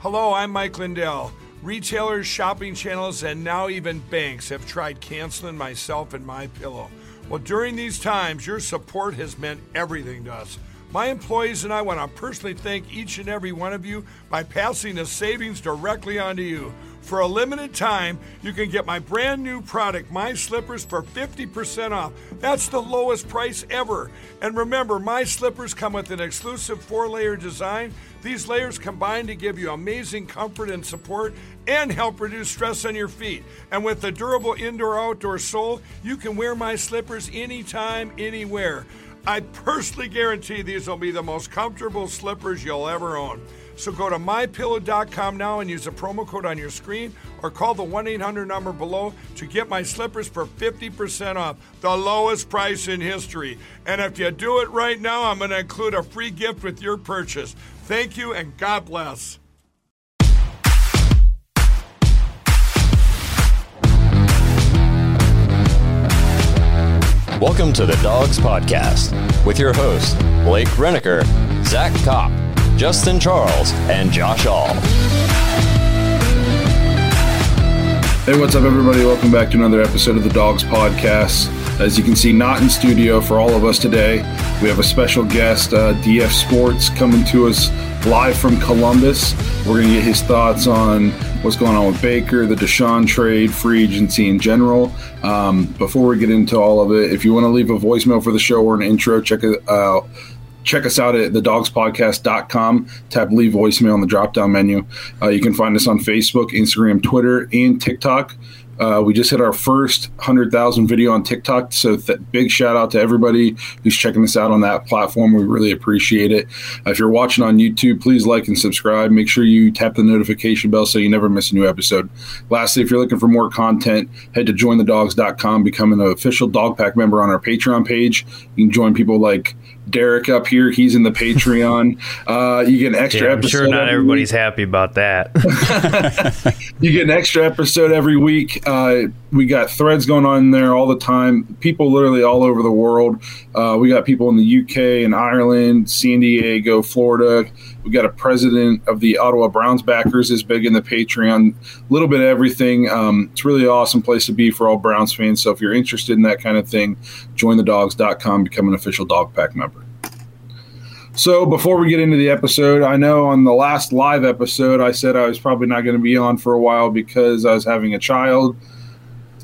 Hello, I'm Mike Lindell. Retailers, shopping channels, and now even banks have tried canceling myself and my pillow. Well, during these times, your support has meant everything to us. My employees and I want to personally thank each and every one of you by passing the savings directly on to you. For a limited time, you can get my brand new product, My Slippers, for 50% off. That's the lowest price ever. And remember, My Slippers come with an exclusive four layer design. These layers combine to give you amazing comfort and support and help reduce stress on your feet. And with the durable indoor outdoor sole, you can wear my slippers anytime, anywhere. I personally guarantee these will be the most comfortable slippers you'll ever own. So go to mypillow.com now and use the promo code on your screen or call the 1 800 number below to get my slippers for 50% off, the lowest price in history. And if you do it right now, I'm going to include a free gift with your purchase. Thank you and God bless. Welcome to the Dawgs Podcast with your hosts, Blake Renneker, Zach Kopp, Justin Charles, and Josh All. Hey, what's up, everybody? Welcome back to another episode of the Dawgs Podcast. As you can see, not in studio for all of us today. We have a special guest, uh, DF Sports, coming to us live from Columbus. We're going to get his thoughts on what's going on with Baker, the Deshaun trade, free agency in general. Um, before we get into all of it, if you want to leave a voicemail for the show or an intro, check it out. Check us out at thedawgspodcast.com. Tap leave voicemail on the drop down menu. Uh, you can find us on Facebook, Instagram, Twitter, and TikTok. Uh, we just hit our first 100,000 video on TikTok. So, th- big shout out to everybody who's checking us out on that platform. We really appreciate it. Uh, if you're watching on YouTube, please like and subscribe. Make sure you tap the notification bell so you never miss a new episode. Lastly, if you're looking for more content, head to jointhedawgs.com, become an official Dog Pack member on our Patreon page. You can join people like Derek up here. He's in the Patreon. Uh, you get an extra yeah, I'm episode. sure not every everybody's happy about that. You get an extra episode every week. Uh, we got threads going on there all the time. People literally all over the world. Uh, we got people in the UK and Ireland, San Diego, Florida. We got a president of the Ottawa Browns backers is big in the Patreon. A little bit of everything. Um, it's really awesome place to be for all Browns fans. So if you're interested in that kind of thing, jointhedawgs.com, become an official dog pack member. So before we get into the episode, I know on the last live episode I said I was probably not going to be on for a while because I was having a child.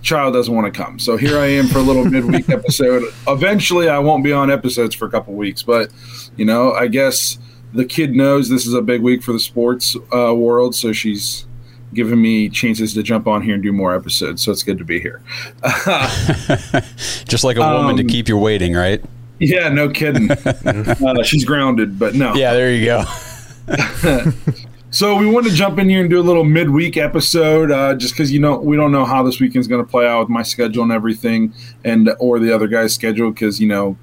Child doesn't want to come. So here I am for a little midweek episode. Eventually I won't be on episodes for a couple weeks, but you know, I guess the kid knows this is a big week for the sports uh, world, so she's giving me chances to jump on here and do more episodes. So it's good to be here. Just like a woman to Um, keep you waiting, right? yeah, no kidding. uh, she's grounded, but no. Yeah, there you go. So we want to jump in here and do a little midweek episode, uh, just because you know we don't know how this weekend's going to play out with my schedule and everything, and or the other guy's schedule because you know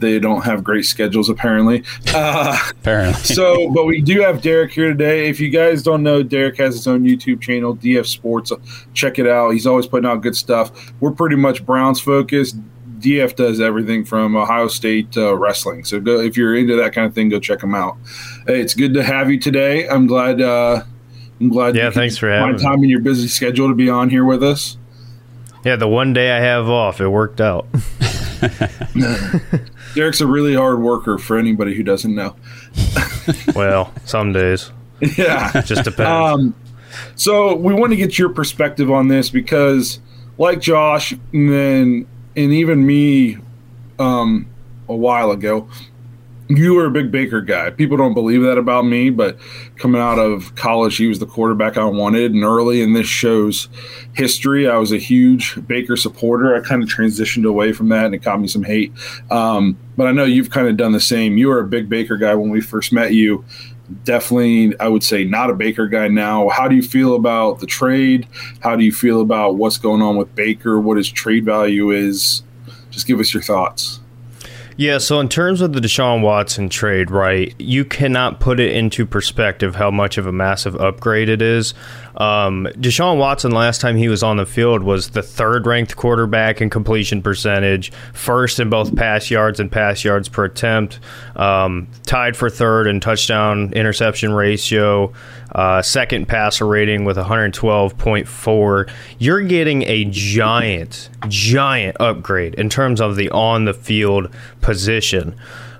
they don't have great schedules apparently. Uh, Apparently. so, but we do have Derek here today. If you guys don't know, Derek has his own YouTube channel, DF Sports. Check it out. He's always putting out good stuff. We're pretty much Browns focused. DF does everything from Ohio State uh, wrestling. So, go if you're into that kind of thing, go check them out. Hey, it's good to have you today. I'm glad. Uh, I'm glad. Yeah, thanks for having me. time in your busy schedule to be on here with us. yeah, the one day I have off, it worked out. Derek's a really hard worker. For anybody who doesn't know. well, some days. Yeah. Just depends. Um, so we want to get your perspective on this because, like Josh, and then and even me, um, a while ago, you were a big Baker guy. People don't believe that about me, but coming out of college, he was the quarterback I wanted. And early in this show's history, I was a huge Baker supporter. I kind of transitioned away from that, and it got me some hate. Um, but I know you've kind of done the same. You were a big Baker guy when we first met you. Definitely, I would say, not a Baker guy now. How do you feel about the trade? How do you feel about what's going on with Baker? What his trade value is? Just give us your thoughts. Yeah, so in terms of the Deshaun Watson trade, right, you cannot put it into perspective how much of a massive upgrade it is. Um, Deshaun Watson, last time he was on the field, was the third ranked quarterback in completion percentage, first in both pass yards and pass yards per attempt, um, tied for third in touchdown interception ratio, uh, second passer rating with 112.4. You're getting a giant, giant upgrade in terms of the on the field position.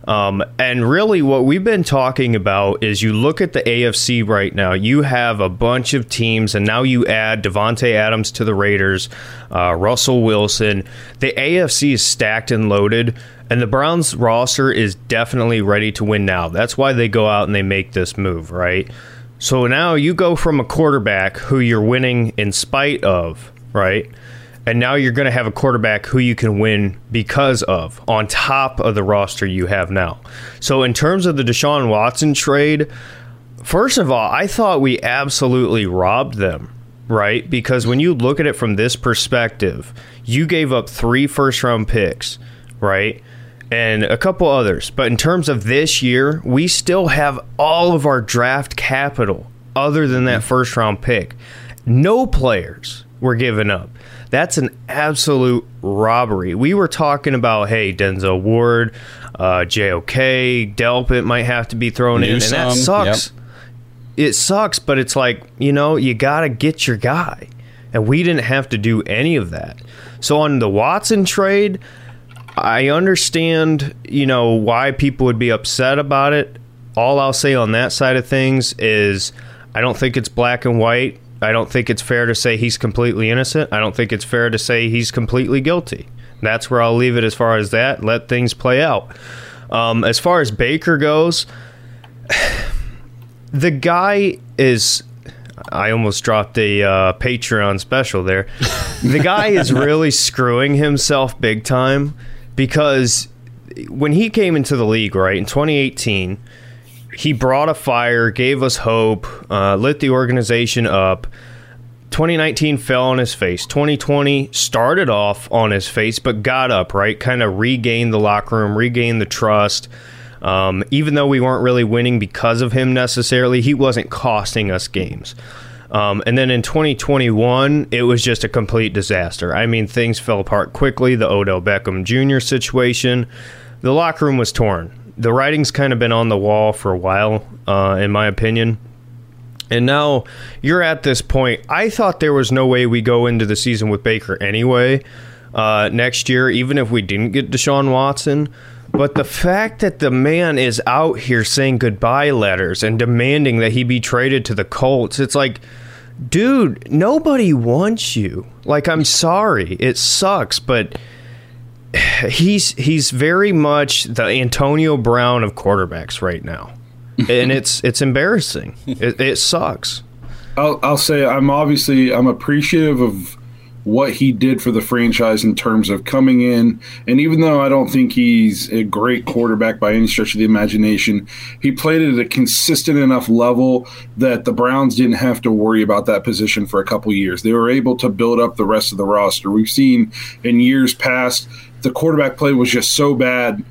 Um, and really, what we've been talking about is you look at the AFC right now. You have a bunch of teams, and now you add Davante Adams to the Raiders, uh, Russell Wilson. The AFC is stacked and loaded, and the Browns roster is definitely ready to win now. That's why they go out and they make this move, right? So now you go from a quarterback who you're winning in spite of, right? And now you're going to have a quarterback who you can win because of, on top of the roster you have now. So, in terms of the Deshaun Watson trade, first of all, I thought we absolutely robbed them, right? Because when you look at it from this perspective, you gave up three first round picks, right? And a couple others. But in terms of this year, we still have all of our draft capital other than that mm-hmm. first round pick. No players were given up. That's an absolute robbery. We were talking about, hey, Denzel Ward, uh, JOK, Delpit might have to be thrown in, and that sucks. Yep. It sucks, but it's like, you know, you got to get your guy. And we didn't have to do any of that. So on the Watson trade, I understand, you know, why people would be upset about it. All I'll say on that side of things is I don't think it's black and white. I don't think it's fair to say he's completely innocent. I don't think it's fair to say he's completely guilty. That's where I'll leave it as far as that. Let things play out. Um, as far as Baker goes, the guy is. I almost dropped a uh, Patreon special there. The guy is really screwing himself big time because when he came into the league, right, in 2018, he brought a fire, gave us hope, uh, lit the organization up. 2019 fell on his face. 2020 started off on his face, but got up, right? Kind of regained the locker room, regained the trust. Um, even though we weren't really winning because of him necessarily, he wasn't costing us games. Um, and then in 2021, it was just a complete disaster. I mean, things fell apart quickly. The Odell Beckham Jr. situation, the locker room was torn the writing's kind of been on the wall for a while, uh, in my opinion. And now you're at this point. I thought there was no way we go into the season with Baker anyway uh, next year, even if we didn't get Deshaun Watson. But the fact that the man is out here saying goodbye letters and demanding that he be traded to the Colts, it's like, dude, nobody wants you. Like, I'm sorry. It sucks, but he's he's very much the Antonio Brown of quarterbacks right now, and it's it's embarrassing. It, it sucks. I'll, I'll say I'm obviously I'm appreciative of what he did for the franchise in terms of coming in. And even though I don't think he's a great quarterback by any stretch of the imagination, he played at a consistent enough level that the Browns didn't have to worry about that position for a couple years. They were able to build up the rest of the roster. We've seen in years past the quarterback play was just so bad.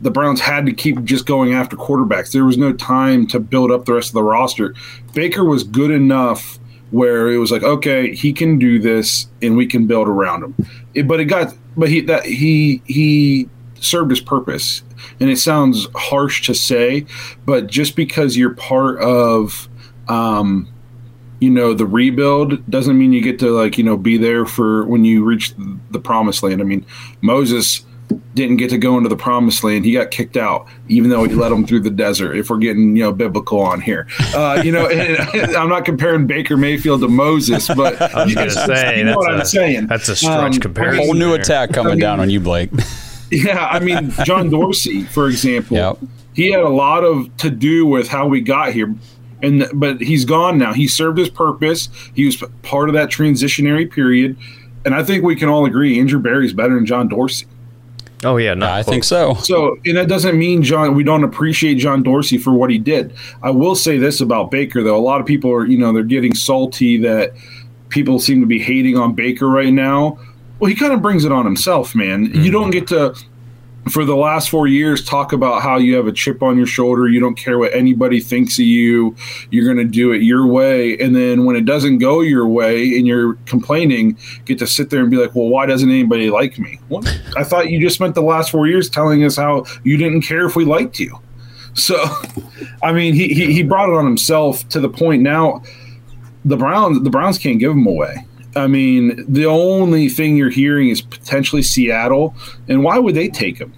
The Browns had to keep just going after quarterbacks. There was no time to build up the rest of the roster. Baker was good enough where it was like, okay, he can do this, and we can build around him. It, but it got, but he that he he served his purpose, and it sounds harsh to say, but just because you're part of um, you know the rebuild doesn't mean you get to like you know be there for when you reach the promised land. I mean moses didn't get to go into the promised land. He got kicked out even though he led them through the desert if we're getting you know biblical on here. Uh, you know i'm not comparing baker mayfield to moses but I was gonna say, you know what i i'm saying. that's a stretch um, comparison whole new there. attack coming I mean, down on you blake. Yeah i mean john dorsey for example yep. he had a lot of to do with how we got here and but he's gone now. He served his purpose. He was part of that transitionary period, and I think we can all agree Andrew Berry's better than John Dorsey. Oh yeah, no, I think so. So, and that doesn't mean John. We don't appreciate John Dorsey for what he did. I will say this about Baker, though. A lot of people are, you know, they're getting salty that people seem to be hating on Baker right now. Well, he kind of brings it on himself, man. Mm-hmm. You don't get to for the last four years talk about how you have a chip on your shoulder. You don't care what anybody thinks of you. You're going to do it your way. And then when it doesn't go your way and you're complaining get to sit there and be like well why doesn't anybody like me? I thought you just spent the last four years telling us how you didn't care if we liked you. So i mean he, he, he brought it on himself to the point now the browns the browns can't give him away I mean, the only thing you're hearing is potentially Seattle, and why would they take him?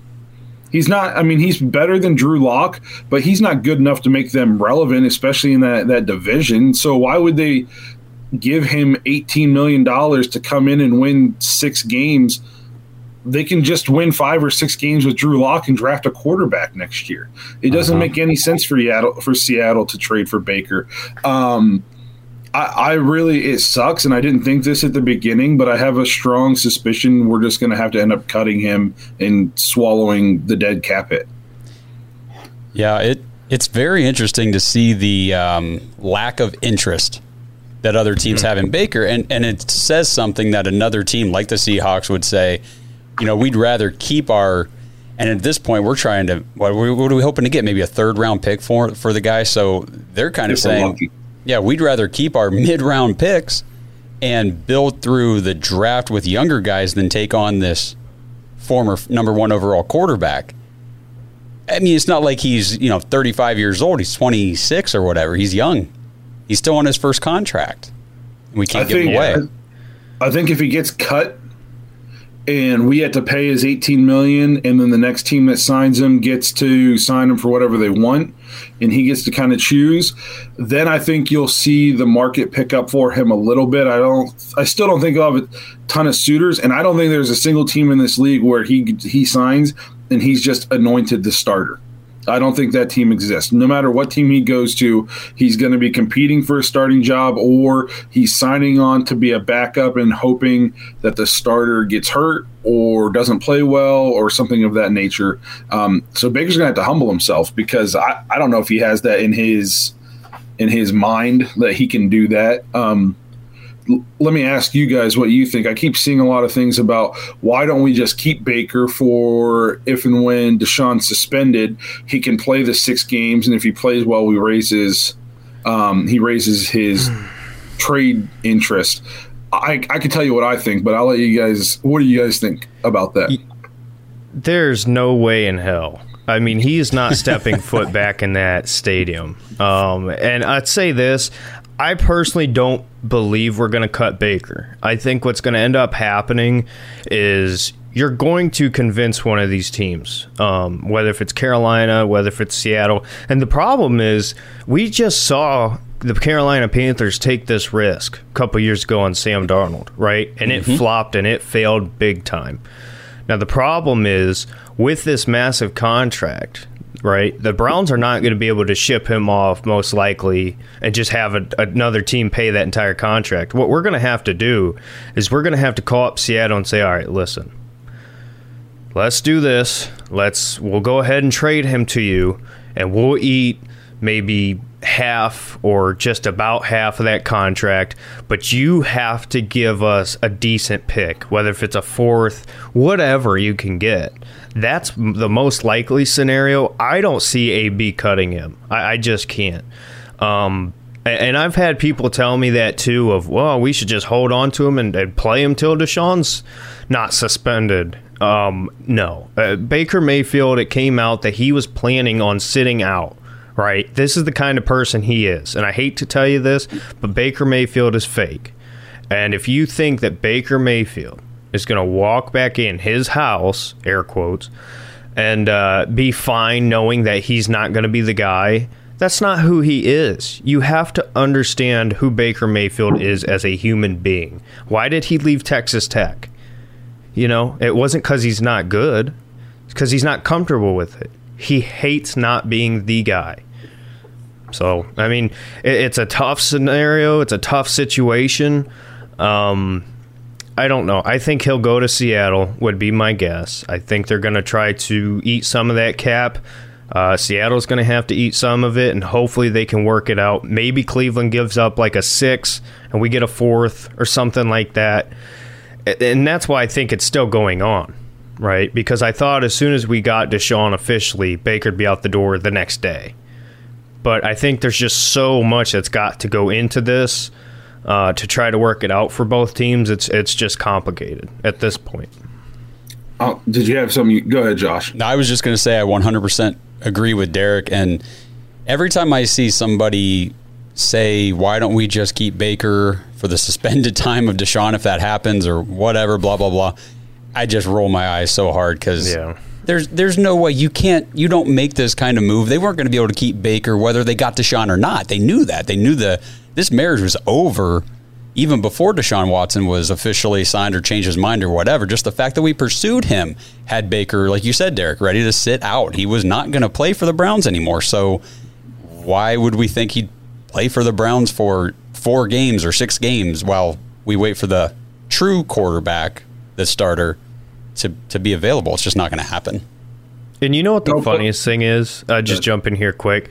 He's not. I mean, he's better than Drew Lock, but he's not good enough to make them relevant, especially in that that division. So why would they give him eighteen million dollars to come in and win six games? They can just win five or six games with Drew Lock and draft a quarterback next year. It doesn't uh-huh. make any sense for Seattle for Seattle to trade for Baker. Um, I, I really it sucks, and I didn't think this at the beginning, but I have a strong suspicion we're just going to have to end up cutting him and swallowing the dead cap hit. Yeah, it it's very interesting to see the um, lack of interest that other teams have in Baker, and and it says something that another team like the Seahawks would say, you know, we'd rather keep our and at this point, we're trying to what, what are we hoping to get? Maybe a third round pick for for the guy. So they're kind of saying, yeah, we'd rather keep our mid round picks and build through the draft with younger guys than take on this former number one overall quarterback. I mean, it's not like he's, you know, 35 years old. He's 26 or whatever. He's young. He's still on his first contract. We can't I give think, him away. I think if he gets cut and we had to pay his 18 million and then the next team that signs him gets to sign him for whatever they want and he gets to kind of choose. Then i think you'll see the market pick up for him a little bit. I don't i still don't think of a ton of suitors and i don't think there's a single team in this league where he he signs and he's just anointed the starter I don't think that team exists. No matter what team he goes to, he's going to be competing for a starting job or he's signing on to be a backup and hoping that the starter gets hurt or doesn't play well or something of that nature. Um, so Baker's going to have to humble himself because I, I don't know if he has that in his in his mind that he can do that. Um, let me ask you guys what you think. I keep seeing a lot of things about why don't we just keep Baker for if and when Deshaun's suspended, he can play the six games, and if he plays well, we raises um, he raises his trade interest. I, I can tell you what I think, but I'll let you guys. What do you guys think about that? There's no way in hell. I mean, he is not stepping foot back in that stadium. Um, and I'd say this: I personally don't believe we're going to cut Baker. I think what's going to end up happening is you're going to convince one of these teams, um, whether if it's Carolina, whether if it's Seattle. And the problem is, we just saw the Carolina Panthers take this risk a couple years ago on Sam Darnold, right? And mm-hmm. it flopped and it failed big time. Now, the problem is with this massive contract, right? The Browns are not going to be able to ship him off most likely and just have a, another team pay that entire contract. What we're going to have to do is we're going to have to call up Seattle and say, "All right, listen. Let's do this. Let's we'll go ahead and trade him to you and we'll eat maybe half or just about half of that contract, but you have to give us a decent pick, whether if it's a fourth, whatever you can get. That's the most likely scenario. I don't see AB cutting him. I, I just can't. Um, and I've had people tell me that too of, well, we should just hold on to him and, and play him till Deshaun's not suspended. Um, no. Uh, Baker Mayfield, it came out that he was planning on sitting out right? This is the kind of person he is. And I hate to tell you this, but Baker Mayfield is fake. And if you think that Baker Mayfield is going to walk back in his house, air quotes, and uh, be fine knowing that he's not going to be the guy, that's not who he is. You have to understand who Baker Mayfield is as a human being. Why did he leave Texas Tech? You know, it wasn't because he's not good, it's because he's not comfortable with it. He hates not being the guy. So, I mean, it, it's a tough scenario. It's a tough situation. Um, I don't know. I think he'll go to Seattle. Would be my guess. I think they're going to try to eat some of that cap. Uh, Seattle's going to have to eat some of it, and hopefully they can work it out. Maybe Cleveland gives up like a six, and we get a fourth or something like that. And that's why I think it's still going on, right? Because I thought as soon as we got Deshaun officially, Baker'd be out the door the next day. But I think there's just so much that's got to go into this uh, to try to work it out for both teams. It's it's just complicated at this point. Oh, did you have something? Go ahead, Josh. No, I was just going to say I 100% agree with Derek. And every time I see somebody say, why don't we just keep Baker for the suspended time of Deshaun if that happens or whatever, blah, blah, blah, I just roll my eyes so hard because. Yeah. There's there's no way you can't you don't make this kind of move. They weren't going to be able to keep Baker whether they got Deshaun or not. They knew that. They knew the this marriage was over even before Deshaun Watson was officially signed or changed his mind or whatever, just the fact that we pursued him had Baker, like you said, Derek, ready to sit out. He was not going to play for the Browns anymore. So why would we think he'd play for the Browns for four games or six games while we wait for the true quarterback, the starter, to, to be available? It's just not going to happen. And you know what the funniest thing is? Uh, just jump in here quick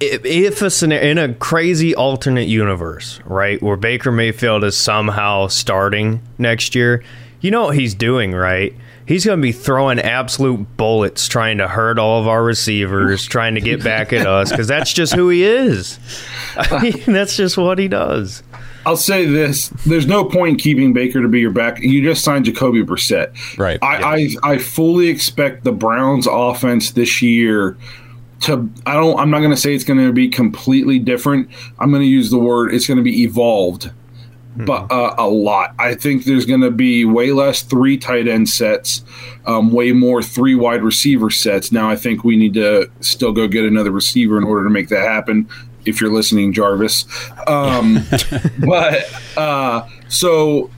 if a scenario in a crazy alternate universe, right, where Baker Mayfield is somehow starting next year, you know what he's doing, right? He's going to be throwing absolute bullets trying to hurt all of our receivers, trying to get back at us because that's just who he is. I mean, that's just what he does. I'll say this: there's no point keeping Baker to be your back. You just signed Jacoby Brissett, right? I, yeah. I I fully expect the Browns' offense this year to I don't I'm not going to say it's going to be completely different. I'm going to use the word it's going to be evolved. Mm-hmm. But uh, a lot. I think there's going to be way less three tight end sets, um, way more three wide receiver sets. Now I think we need to still go get another receiver in order to make that happen. If you're listening, Jarvis. Um, but uh, so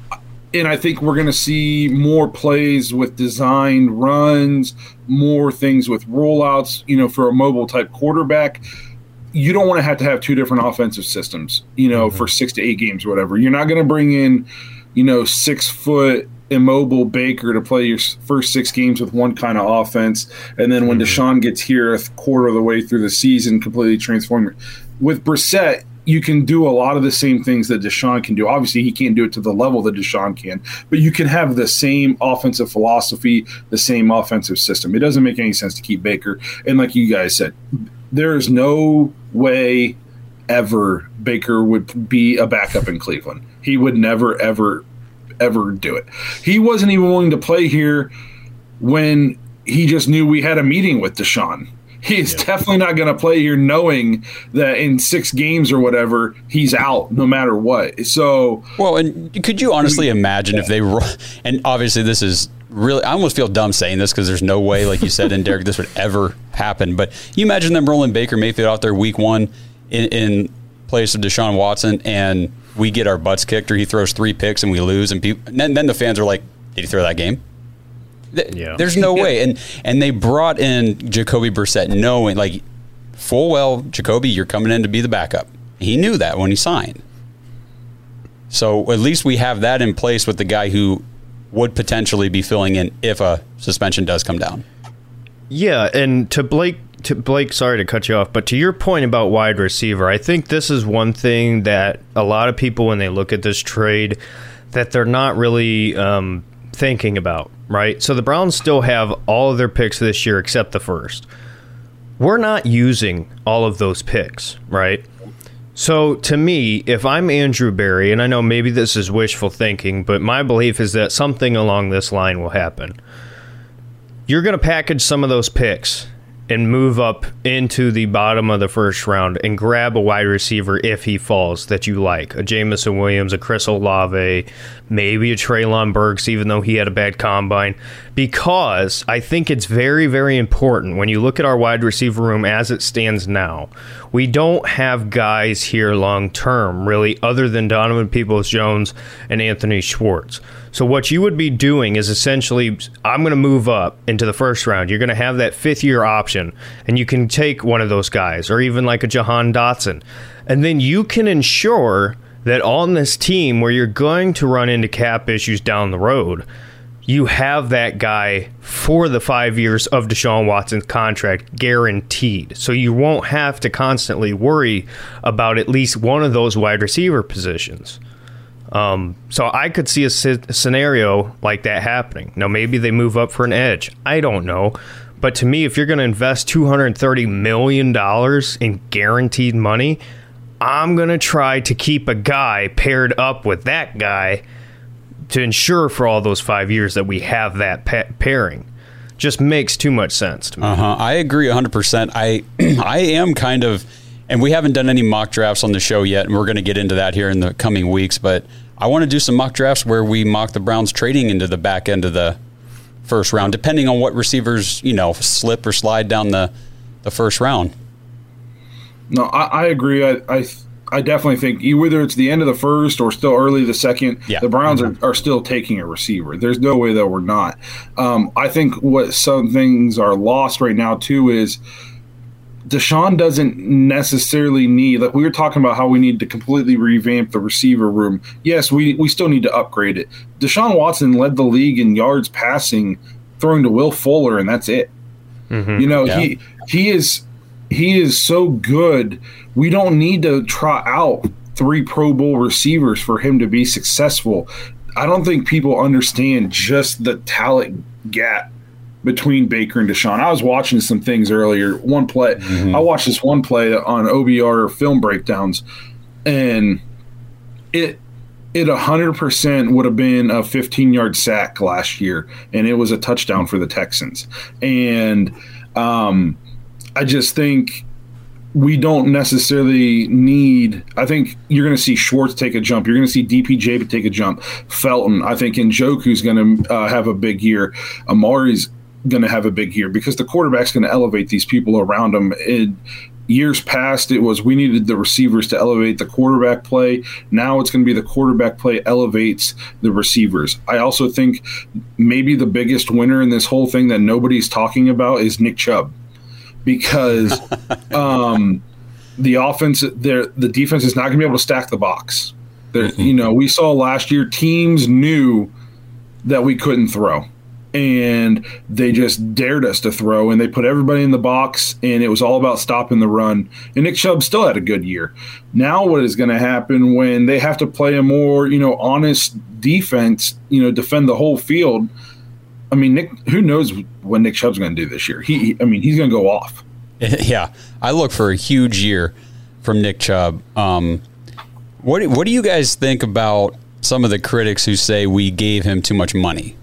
and I think we're going to see more plays with designed runs, more things with rollouts, you know, for a mobile type quarterback. You don't want to have to have two different offensive systems, you know, mm-hmm. for six to eight games or whatever. You're not going to bring in, you know, six foot immobile Baker to play your first six games with one kind of offense. And then when mm-hmm. Deshaun gets here a quarter of the way through the season, completely transform it. With Brissett, you can do a lot of the same things that Deshaun can do. Obviously, he can't do it to the level that Deshaun can, but you can have the same offensive philosophy, the same offensive system. It doesn't make any sense to keep Baker. And like you guys said, there is no way ever Baker would be a backup in Cleveland. He would never, ever, ever do it. He wasn't even willing to play here when he just knew we had a meeting with Deshaun he's yeah. definitely not going to play here knowing that in six games or whatever he's out no matter what. So well and could you honestly we, imagine if they and obviously this is really i almost feel dumb saying this because there's no way like you said in derek this would ever happen but you imagine them rolling baker mayfield out there week one in, in place of deshaun watson and we get our butts kicked or he throws three picks and we lose and, people, and then, then the fans are like did he throw that game yeah. There's no way. And and they brought in Jacoby Brissett knowing like full well, Jacoby, you're coming in to be the backup. He knew that when he signed. So at least we have that in place with the guy who would potentially be filling in if a suspension does come down. Yeah, and to Blake to Blake, sorry to cut you off, but to your point about wide receiver, I think this is one thing that a lot of people when they look at this trade that they're not really um, thinking about right? So the Browns still have all of their picks this year except the first. We're not using all of those picks, right? So to me, if I'm Andrew Berry, and I know maybe this is wishful thinking, but my belief is that something along this line will happen. You're going to package some of those picks and move up into the bottom of the first round and grab a wide receiver if he falls that you like. A Jameson Williams, a Chris Olave, maybe a Treylon Burks, even though he had a bad combine. Because I think it's very, very important when you look at our wide receiver room as it stands now. We don't have guys here long term, really, other than Donovan Peoples Jones and Anthony Schwartz. So what you would be doing is essentially, I'm going to move up into the first round. You're going to have that fifth year option, and you can take one of those guys, or even like a Jahan Dotson, and then you can ensure that on this team where you're going to run into cap issues down the road, you have that guy for the five years of Deshaun Watson's contract guaranteed. So you won't have to constantly worry about at least one of those wide receiver positions. Um, so I could see a, scenario like that happening. Now, maybe they move up for an edge. I don't know. But to me, if you're going to invest $230 million in guaranteed money, I'm going to try to keep a guy paired up with that guy to ensure for all those five years that we have that pa- pairing. Just makes too much sense to me. Uh-huh. I agree 100%. I, I am kind of, and we haven't done any mock drafts on the show yet, and we're going to get into that here in the coming weeks, but I want to do some mock drafts where we mock the Browns trading into the back end of the first round, depending on what receivers you know slip or slide down the the first round. No, I, I agree. I, I I definitely think you, whether it's the end of the first or still early the second, yeah. the Browns mm-hmm. are, are still taking a receiver. There's no way that we're not. Um, I think what some things are lost right now too is Deshaun doesn't necessarily need like we were talking about how we need to completely revamp the receiver room. Yes, we we still need to upgrade it. Deshaun Watson led the league in yards passing, throwing to Will Fuller, and that's it. Mm-hmm, you know, yeah. he he is he is so good. We don't need to try out three Pro Bowl receivers for him to be successful. I don't think people understand just the talent gap between Baker and Deshaun. I was watching some things earlier. One play, mm-hmm. I watched this one play on OBR film breakdowns, and it it 100% would have been a 15 yard sack last year, and it was a touchdown for the Texans. And um, I just think we don't necessarily need. I think you're going to see Schwartz take a jump. You're going to see DPJ take a jump. Felton, I think Njoku's going to uh, have a big year. Amari's going to have a big year because the quarterback's going to elevate these people around him. In years past, it was we needed the receivers to elevate the quarterback play. Now it's going to be the quarterback play elevates the receivers. I also think maybe the biggest winner in this whole thing that nobody's talking about is Nick Chubb because um, the offense, the defense is not going to be able to stack the box. There, you know, we saw last year teams knew that we couldn't throw and they just dared us to throw and they put everybody in the box and it was all about stopping the run. And nick chubb still had a good year. Now what is going to happen when they have to play a more you know honest defense you know defend the whole field i mean nick who knows what nick chubb's going to do this year he i mean he's going to go off yeah i look for a huge year from nick chubb um, what, what do you guys think about some of the critics who say we gave him too much money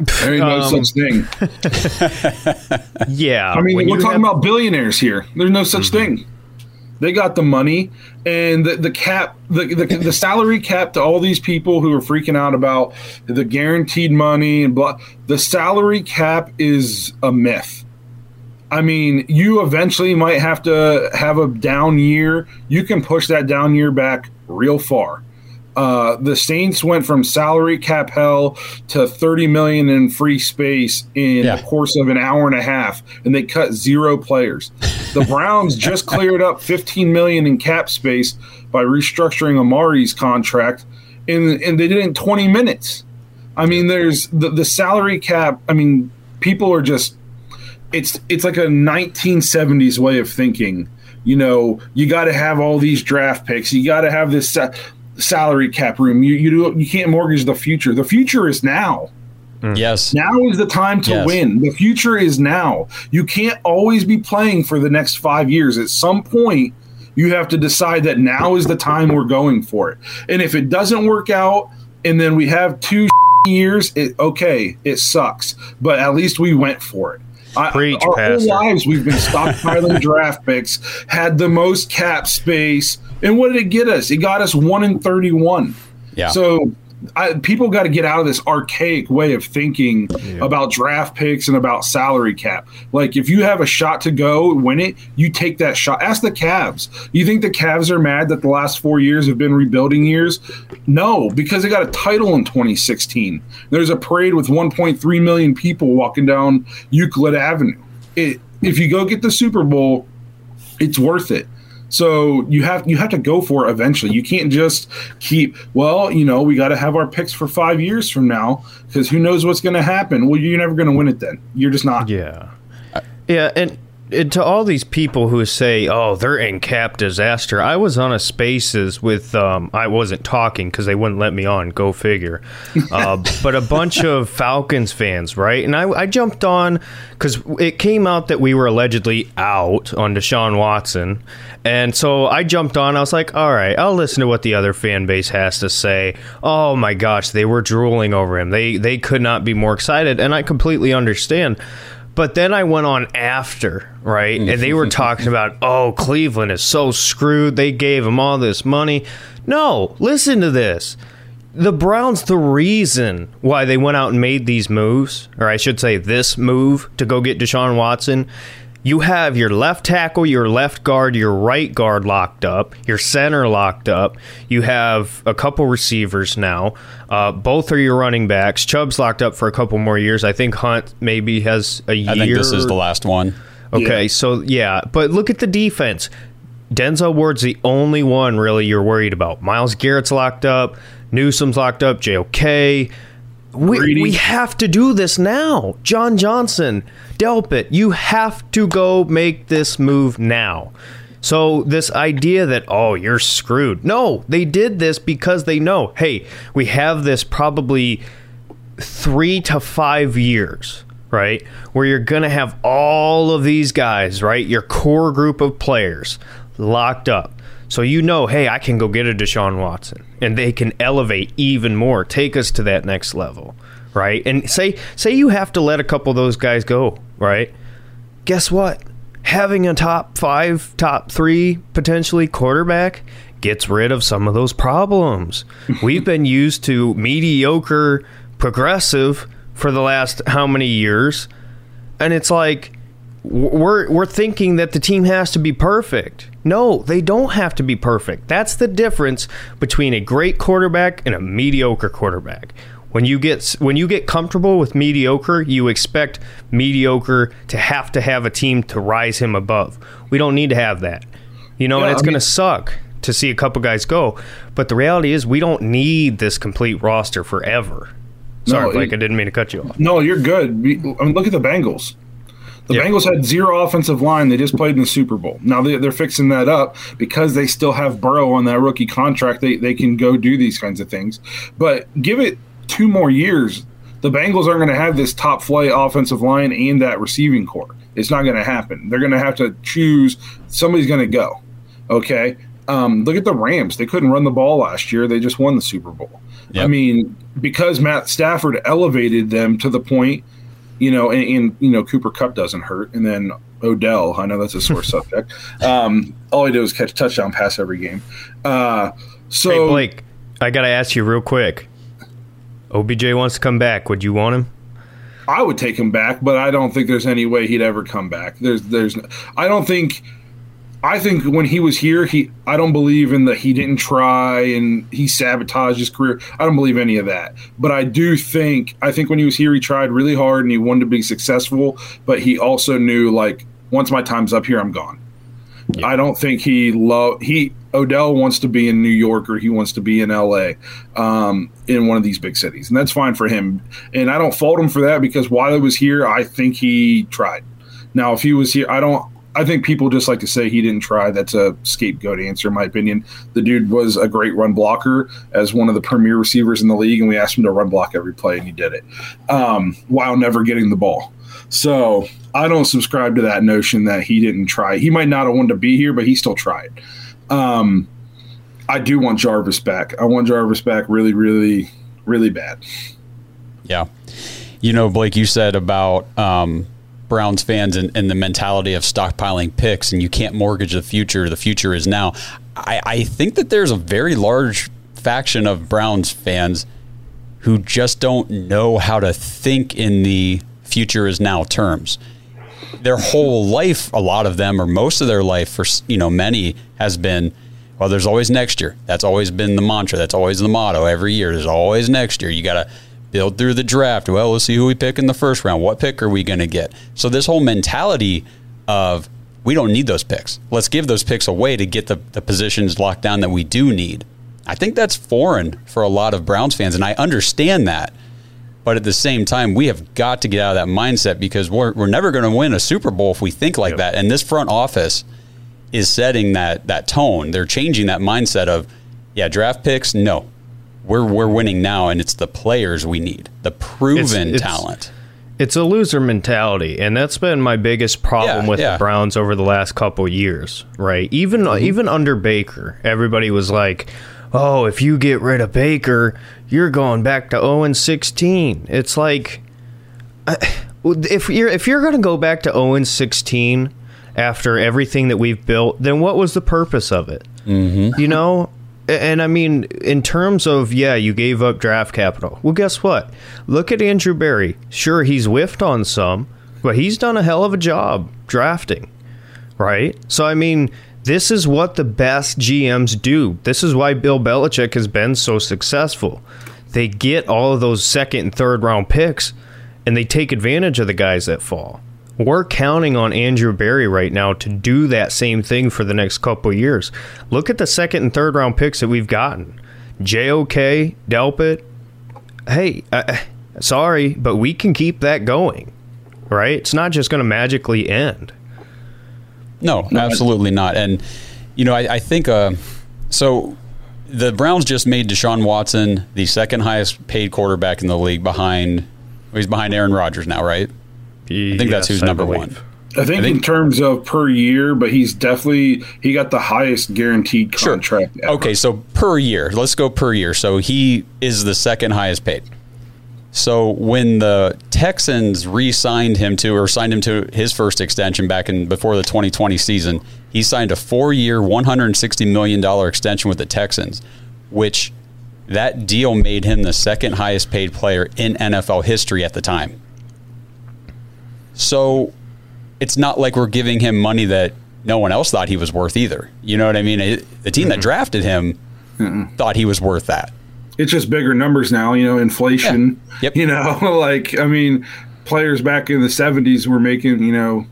there ain't no um, such thing. yeah. I mean, we're talking have... about billionaires here. There's no such mm-hmm. thing. They got the money and the, the cap, the, the, the salary cap to all these people who are freaking out about the guaranteed money and blah. The salary cap is a myth. I mean, you eventually might have to have a down year. You can push that down year back real far. Uh, the Saints went from salary cap hell to 30 million in free space in yeah. the course of an hour and a half, and they cut zero players. The Browns just cleared up 15 million in cap space by restructuring Amari's contract, and, and they did it in 20 minutes. I mean, there's the, the salary cap. I mean, people are just it's it's like a 1970s way of thinking you know, you got to have all these draft picks. You got to have this salary cap room. You you do, you can't mortgage the future. The future is now. Mm. Yes. Now is the time to yes. win. The future is now. You can't always be playing for the next 5 years. At some point you have to decide that now is the time we're going for it. And if it doesn't work out and then we have 2 years, it okay, it sucks. But at least we went for it. Preach, I, our Pastor. whole lives we've been stockpiling draft picks, had the most cap space, and what did it get us? It got us one in thirty-one. Yeah. So I, people got to get out of this archaic way of thinking yeah. about draft picks and about salary cap. Like, if you have a shot to go win it, you take that shot. Ask the Cavs. You think the Cavs are mad that the last four years have been rebuilding years? No, because they got a title in 2016. There's a parade with 1.3 million people walking down Euclid Avenue. It, if you go get the Super Bowl, it's worth it. So you have you have to go for it eventually. You can't just keep well, you know, we got to have our picks for 5 years from now because who knows what's going to happen. Well, you're never going to win it then. You're just not. Yeah. Yeah, and and to all these people who say, "Oh, they're in cap disaster," I was on a Spaces with. Um, I wasn't talking because they wouldn't let me on. Go figure. Uh, but a bunch of Falcons fans, right? And I, I jumped on because it came out that we were allegedly out on Deshaun Watson, and so I jumped on. I was like, "All right, I'll listen to what the other fan base has to say." Oh my gosh, they were drooling over him. They they could not be more excited, and I completely understand. But then I went on after, right? And they were talking about, oh, Cleveland is so screwed. They gave him all this money. No, listen to this. The Browns, the reason why they went out and made these moves, or I should say this move to go get Deshaun Watson, you have your left tackle, your left guard, your right guard locked up, your center locked up. You have a couple receivers now. Uh, both are your running backs. Chubb's locked up for a couple more years. I think Hunt maybe has a year. I think this is the last one. Okay, yeah. so yeah, but look at the defense. Denzel Ward's the only one really you're worried about. Myles Garrett's locked up. Newsome's locked up. JOK. We, we have to do this now. John Johnson, Delpit, you have to go make this move now. So this idea that oh you're screwed. No, they did this because they know, hey, we have this probably 3 to 5 years, right? Where you're going to have all of these guys, right? Your core group of players locked up. So you know, hey, I can go get a Deshaun Watson, and they can elevate even more, take us to that next level, right? And say say you have to let a couple of those guys go, right? Guess what? Having a top five, top three, potentially quarterback gets rid of some of those problems. We've been used to mediocre, progressive for the last how many years, and it's like we're we're thinking that the team has to be perfect. No, they don't have to be perfect. That's the difference between a great quarterback and a mediocre quarterback. When you get when you get comfortable with mediocre, you expect mediocre to have to have a team to rise him above. We don't need to have that. You know, yeah, and it's going to suck to see a couple guys go, but the reality is we don't need this complete roster forever. Sorry, no, Blake, it, I didn't mean to cut you off. No, you're good. I mean, look at the Bengals. The yep. Bengals had zero offensive line. They just played in the Super Bowl. Now they, are fixing that up because they still have Burrow on that rookie contract. They, they can go do these kinds of things. But give it two more years, the Bengals aren't going to have this top flight offensive line and that receiving core. It's not going to happen. They're going to have to choose. Somebody's going to go. Okay. Um, look at the Rams. They couldn't run the ball last year. They just won the Super Bowl. Yep. I mean, because Matt Stafford elevated them to the point – you know, and, and, you know Cooper Kupp doesn't hurt, and then Odell. I know that's a sore subject. Um, all he did was catch touchdown pass every game. Uh, so hey Blake, I got to ask you real quick. OBJ wants to come back. Would you want him? I would take him back, but I don't think there's any way he'd ever come back. There's, there's, I don't think I think when he was here, he I don't believe in the he didn't try and he sabotaged his career. I don't believe any of that. But I do think I think when he was here, he tried really hard and he wanted to be successful. But he also knew like once my time's up here, I'm gone. Yeah. I don't think he love he Odell wants to be in New York or he wants to be in LA, um, in one of these big cities, and that's fine for him. And I don't fault him for that because while he was here, I think he tried. Now, if he was here, I don't. I think people just like to say he didn't try. That's a scapegoat answer, in my opinion. The dude was a great run blocker as one of the premier receivers in the league, and we asked him to run block every play, and he did it um, while never getting the ball. So I don't subscribe to that notion that he didn't try. He might not have wanted to be here, but he still tried. Um, I do want Jarvis back. I want Jarvis back really, really, really bad. Yeah. You know, Blake, you said about um, Browns fans and, and, the mentality of stockpiling picks and you can't mortgage the future. The future is now. I, I think that there's a very large faction of Browns fans who just don't know how to think in the future is now terms. Their whole life, a lot of them, or most of their life, for you know many, has been well. There's always next year. That's always been the mantra. That's always the motto every year. There's always next year. You got to build through the draft. Well, let's see who we pick in the first round. What pick are we going to get? So this whole mentality of we don't need those picks. Let's give those picks away to get the, the positions locked down that we do need. I think that's foreign for a lot of Browns fans, and I understand that. But at the same time, we have got to get out of that mindset because we're, we're never going to win a Super Bowl if we think like yep. that. And this front office is setting that that tone. They're changing that mindset of, yeah, draft picks, no. We're we're winning now and it's the players we need. The proven it's, it's, talent. It's a loser mentality, and that's been my biggest problem yeah, with yeah. the Browns over the last couple years, right? Even mm-hmm. even under Baker, everybody was like, "Oh, if you get rid of Baker, you're going back to 0 and 16." It's like if you're if you're going to go back to 0 and 16 after everything that we've built, then what was the purpose of it? Mm-hmm. You know, and I mean, in terms of, yeah, you gave up draft capital. Well, guess what? Look at Andrew Berry. Sure, he's whiffed on some, but he's done a hell of a job drafting, right? So, I mean, this is what the best GMs do. This is why Bill Belichick has been so successful. They get all of those second and third round picks and they take advantage of the guys that fall. We're counting on Andrew Berry right now to do that same thing for the next couple years. Look at the second and third round picks that we've gotten. JOK, Delpit. Hey, uh, sorry, but we can keep that going, right? It's not just going to magically end. No, absolutely not. And, you know, I, I think uh, so. The Browns just made Deshaun Watson the second highest paid quarterback in the league behind, he's behind Aaron Rodgers now, right? I think yes, that's who's number one. I think, I think, in terms of per year, but he's definitely he got the highest guaranteed contract. Sure. Okay, so per year, let's go per year. So he is the second highest paid. So when the Texans re-signed him to or signed him to his first extension back in before the 2020 season, he signed a four-year, 160 million dollar extension with the Texans, which that deal made him the second highest paid player in NFL history at the time. So it's not like we're giving him money that no one else thought he was worth either. You know what I mean? It, the team mm that drafted him mm thought he was worth that. It's just bigger numbers now, you know, inflation. Yeah. Yep. You know, like I mean, players back in the 70s were making, you know,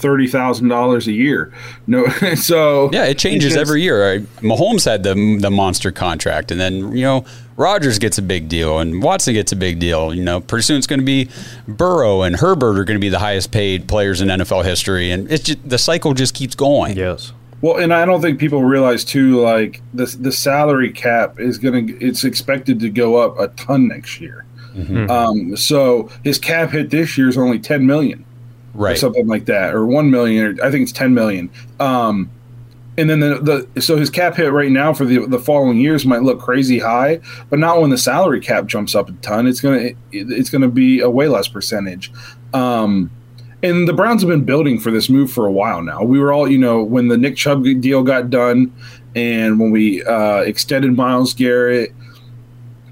thirty thousand dollars a year. No, so yeah, it changes just, every year. Mahomes had the the monster contract, and then you know Rodgers gets a big deal, and Watson gets a big deal. You know, pretty soon it's going to be Burrow and Herbert are going to be the highest paid players in NFL history, and it's just, the cycle just keeps going. Yes. Well, and I don't think people realize too, like the the salary cap is going to it's expected to go up a ton next year. Mm-hmm. Um, so his cap hit this year is only ten million right. or something like that, or one million, or I think it's ten million. Um, and then the, the so his cap hit right now for the the following years might look crazy high, but not when the salary cap jumps up a ton. It's gonna it, it's gonna be a way less percentage. Um, and the Browns have been building for this move for a while now. We were all, you know, when the Nick Chubb deal got done, and when we uh, extended Myles Garrett,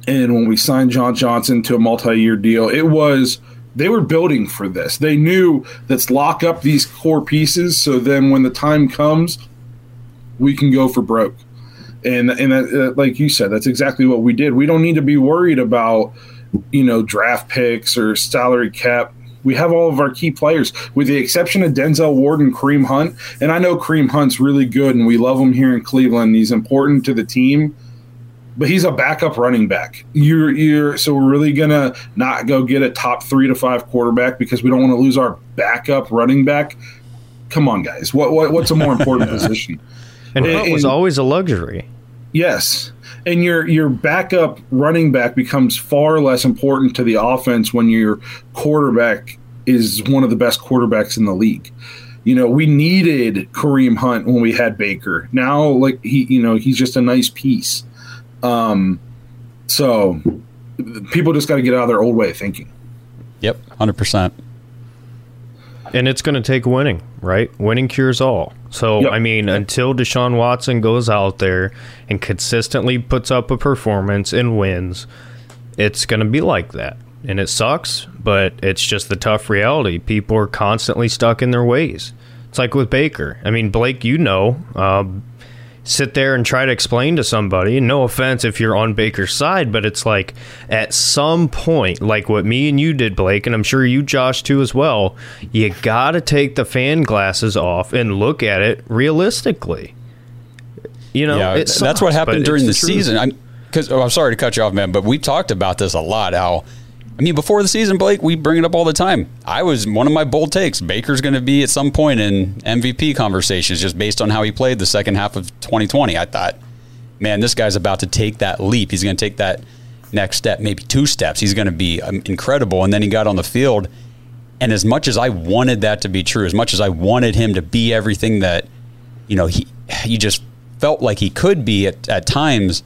and when we signed John Johnson to a multi-year deal, it was they were building for this. They knew let's lock up these core pieces so then when the time comes, we can go for broke. And and that, uh, like you said, that's exactly what we did. We don't need to be worried about you know draft picks or salary cap. We have all of our key players, with the exception of Denzel Ward and Kareem Hunt. And I know Kareem Hunt's really good, and we love him here in Cleveland. He's important to the team but he's a backup running back. You're you're so we're really gonna not go get a top three to five quarterback because we don't want to lose our backup running back. Come on, guys. What, what what's a more important position? And, and was always a luxury. Yes. And your your backup running back becomes far less important to the offense when your quarterback is one of the best quarterbacks in the league. You know, we needed Kareem Hunt when we had Baker. Now, like he, you know, he's just a nice piece. Um, so people just got to get out of their old way of thinking. Yep, hundred percent. And it's going to take winning, right? Winning cures all. So, yep. I mean, until Deshaun Watson goes out there and consistently puts up a performance and wins, it's going to be like that. And it sucks, but it's just the tough reality. People are constantly stuck in their ways. It's like with Baker. I mean, Blake, you know, um, sit there and try to explain to somebody. No offense if you're on Baker's side, but it's like at some point, like what me and you did, Blake, and I'm sure you, Josh, too, as well, you got to take the fan glasses off and look at it realistically. You know, yeah, sucks, that's what happened during the, the season. I'm because oh, I'm sorry to cut you off, man, but we've talked about this a lot. How I mean, before the season, Blake, we bring it up all the time. I was one of my bold takes. Baker's going to be at some point in MVP conversations just based on how he played the second half of 2020. I thought, man, this guy's about to take that leap. He's going to take that next step, maybe two steps. He's going to be um, incredible. And then he got on the field. And as much as I wanted that to be true, as much as I wanted him to be everything that, you know, he, he just felt like he could be at, at times,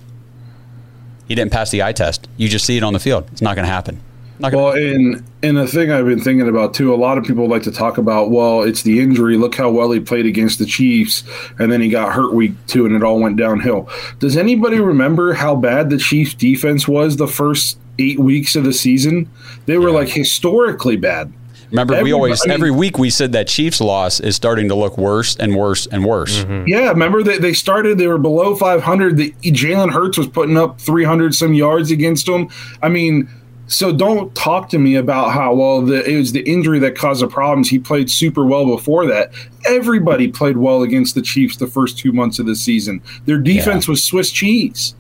he didn't pass the eye test. You just see it on the field. It's not going to happen. Well, and and the thing I've been thinking about too, a lot of people like to talk about, well, it's the injury. Look how well he played against the Chiefs, and then he got hurt week two, and it all went downhill. Does anybody remember how bad the Chiefs' defense was the first eight weeks of the season? They were yeah. like historically bad. Remember, Everybody, we always every week we said that Chiefs loss is starting to look worse and worse and worse. Mm-hmm. Yeah, remember they, they started they were below 500. The Jalen Hurts was putting up 300 some yards against them. I mean, so don't talk to me about how well the, it was the injury that caused the problems. He played super well before that. Everybody played well against the Chiefs the first two months of the season. Their defense yeah. was Swiss cheese.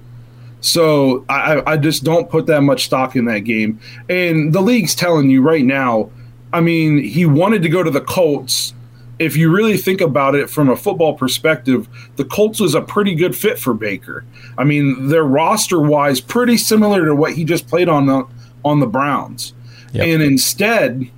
So I, I just don't put that much stock in that game. And the league's telling you right now. I mean, he wanted to go to the Colts. If you really think about it from a football perspective, the Colts was a pretty good fit for Baker. I mean, their roster wise, pretty similar to what he just played on the on the Browns. Yep. And instead,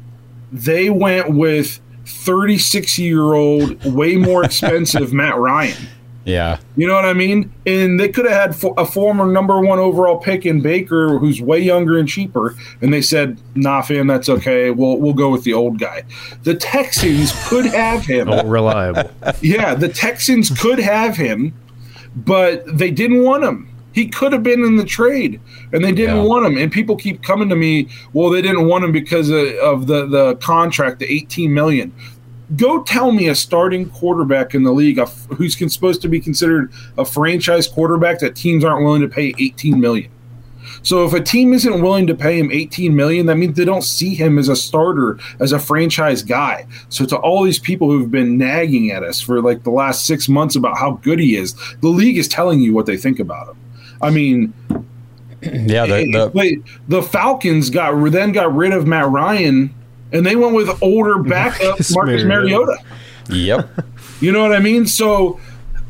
they went with 36 year old, way more expensive Matt Ryan. Yeah. You know what I mean? And they could have had a former number one overall pick in Baker, who's way younger and cheaper. And they said, nah, fam, that's okay. We'll, we'll go with the old guy. The Texans could have him. Oh, reliable. Yeah, the Texans could have him, but they didn't want him. He could have been in the trade, and they didn't yeah. want him. And people keep coming to me, well, they didn't want him because of, of the the contract, the eighteen million. Go tell me a starting quarterback in the league who's supposed to be considered a franchise quarterback that teams aren't willing to pay eighteen million. So if a team isn't willing to pay him 18 million, that means they don't see him as a starter, as a franchise guy. So to all these people who've been nagging at us for like the last 6 months about how good he is, the league is telling you what they think about him. I mean, yeah, the, the, the Falcons got then got rid of Matt Ryan, and they went with older backup Marcus Mariota. Yep. you know what I mean? So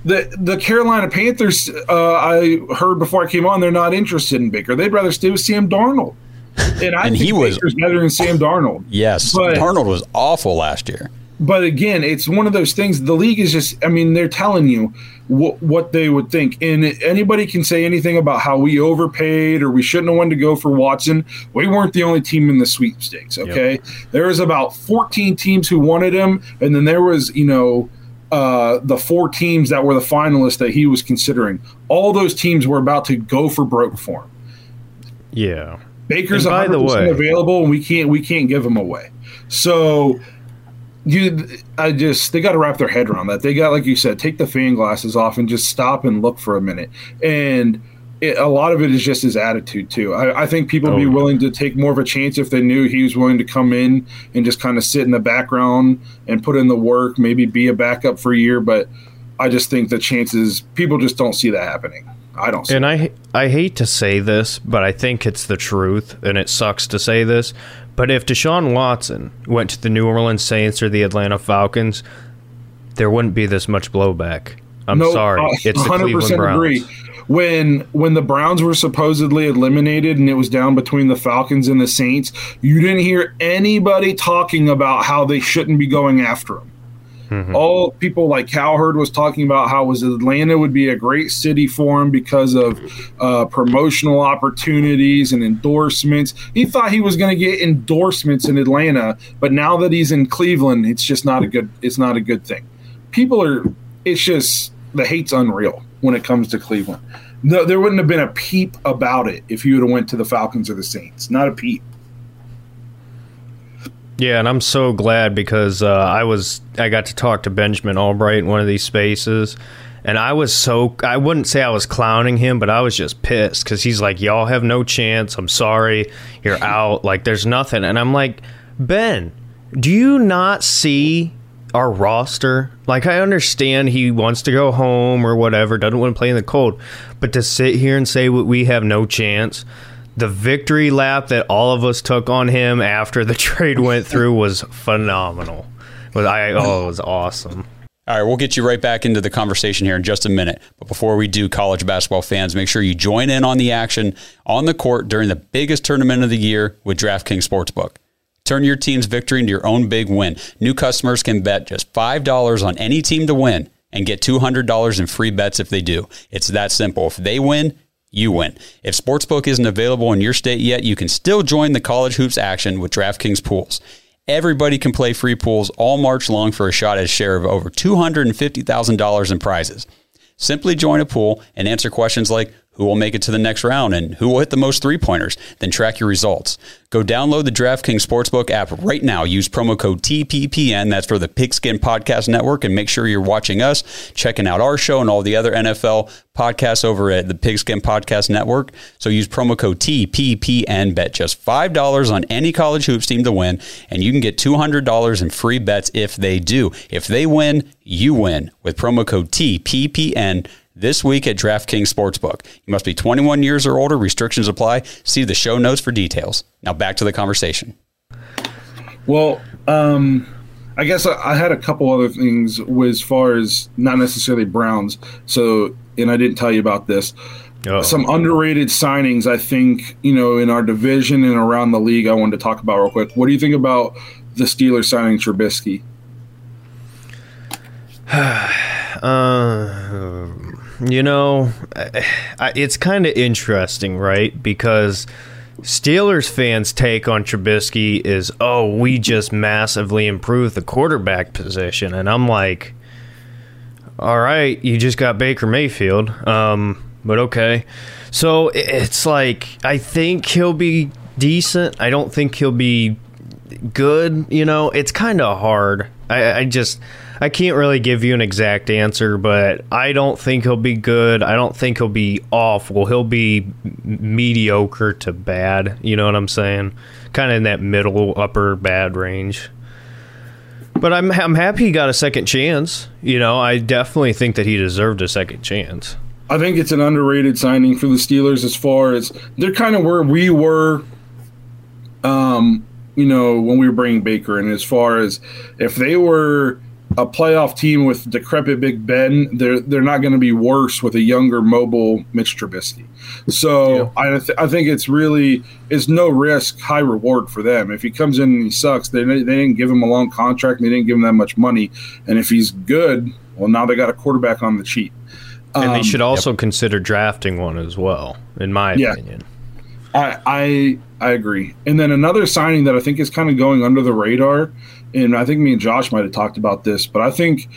the the Carolina Panthers, uh, I heard before I came on, they're not interested in Baker. They'd rather stay with Sam Darnold. And I and think he was Baker's better than Sam Darnold. Yes, but, Darnold was awful last year. But again, it's one of those things. The league is just. I mean, they're telling you what, what they would think. And anybody can say anything about how we overpaid or we shouldn't have wanted to go for Watson. We weren't the only team in the sweepstakes. Okay, yep. there was about 14 teams who wanted him, and then there was you know uh, the four teams that were the finalists that he was considering. All those teams were about to go for broke for him. Yeah, Baker's 100 percent available, and we can't we can't give him away. So you i just they got to wrap their head around that. They got like you said take the fan glasses off and just stop and look for a minute. And it, a lot of it is just his attitude too. I, I think people would be oh, willing to take more of a chance if they knew he was willing to come in and just kind of sit in the background and put in the work maybe be a backup for a year. But i just think the chances people just don't see that happening. I don't. and I I hate to say this, but I think it's the truth, and it sucks to say this. But if Deshaun Watson went to the New Orleans Saints or the Atlanta Falcons, there wouldn't be this much blowback. I'm no, sorry. Uh, it's the Cleveland Browns. Agree. When when the Browns were supposedly eliminated and it was down between the Falcons and the Saints, you didn't hear anybody talking about how they shouldn't be going after them. Mm-hmm. All people like Cowherd was talking about how was Atlanta would be a great city for him because of uh, promotional opportunities and endorsements. He thought he was going to get endorsements in Atlanta, but now that he's in Cleveland, it's just not a good. It's not a good thing. People are. It's just the hate's unreal when it comes to Cleveland. No, there wouldn't have been a peep about it if you would have went to the Falcons or the Saints. Not a peep. Yeah, and I'm so glad because uh, I was I got to talk to Benjamin Albright in one of these spaces, And I was so, I wouldn't say I was clowning him, but I was just pissed because he's like, y'all have no chance. I'm sorry. You're out. Like, there's nothing. And I'm like, Ben, do you not see our roster? Like, I understand he wants to go home or whatever, doesn't want to play in the cold, but to sit here and say we have no chance, the victory lap that all of us took on him after the trade went through was phenomenal. Was I? Oh, it was awesome. All right, we'll get you right back into the conversation here in just a minute. But before we do, college basketball fans, make sure you join in on the action on the court during the biggest tournament of the year with DraftKings Sportsbook. Turn your team's victory into your own big win. New customers can bet just $5 on any team to win and get $200 in free bets if they do. It's that simple. If they win, you win. If Sportsbook isn't available in your state yet, you can still join the college hoops action with DraftKings pools. Everybody can play free pools all March long for a shot at a share of over $250,000 in prizes. Simply join a pool and answer questions like who will make it to the next round and who will hit the most three pointers, then track your results. Go download the DraftKings Sportsbook app right now. Use promo code TPPN, that's for the Pigskin Podcast Network, and make sure you're watching us, checking out our show and all the other NFL podcasts over at the Pigskin Podcast Network. So use promo code TPPN, bet just $5 on any college hoops team to win, and you can get $200 in free bets if they do. If they win, you win with promo code TPPN this week at DraftKings Sportsbook. You must be 21 years or older. Restrictions apply. See the show notes for details. Now back to the conversation. Well, um, I guess I, I had a couple other things as far as not necessarily Browns. So, and I didn't tell you about this. Uh-oh. Some underrated signings, I think, you know, in our division and around the league, I wanted to talk about real quick. What do you think about the Steelers signing Trubisky? uh, you know, it's kind of interesting, right? Because Steelers fans' take on Trubisky is, oh, we just massively improved the quarterback position. And I'm like, all right, you just got Baker Mayfield. Um, but okay. So it's like, I think he'll be decent. I don't think he'll be good. You know, it's kind of hard. I, I just. I can't really give you an exact answer, but I don't think he'll be good. I don't think he'll be awful. He'll be mediocre to bad. You know what I'm saying? Kind of in that middle upper bad range. But I'm I'm happy he got a second chance. You know, I definitely think that he deserved a second chance. I think it's an underrated signing for the Steelers as far as they're kind of where we were um, you know, when we were bringing Baker in as far as if they were a playoff team with decrepit Big Ben, they're they're not going to be worse with a younger, mobile Mitch Trubisky. So yeah. I th- I think it's really it's no risk, high reward for them. If he comes in and he sucks, they they didn't give him a long contract, and they didn't give him that much money. And if he's good, well, now they got a quarterback on the cheap. And um, they should also yep. consider drafting one as well, in my yeah. opinion. I, I I agree. And then another signing that I think is kind of going under the radar and I think me and Josh might have talked about this, but I think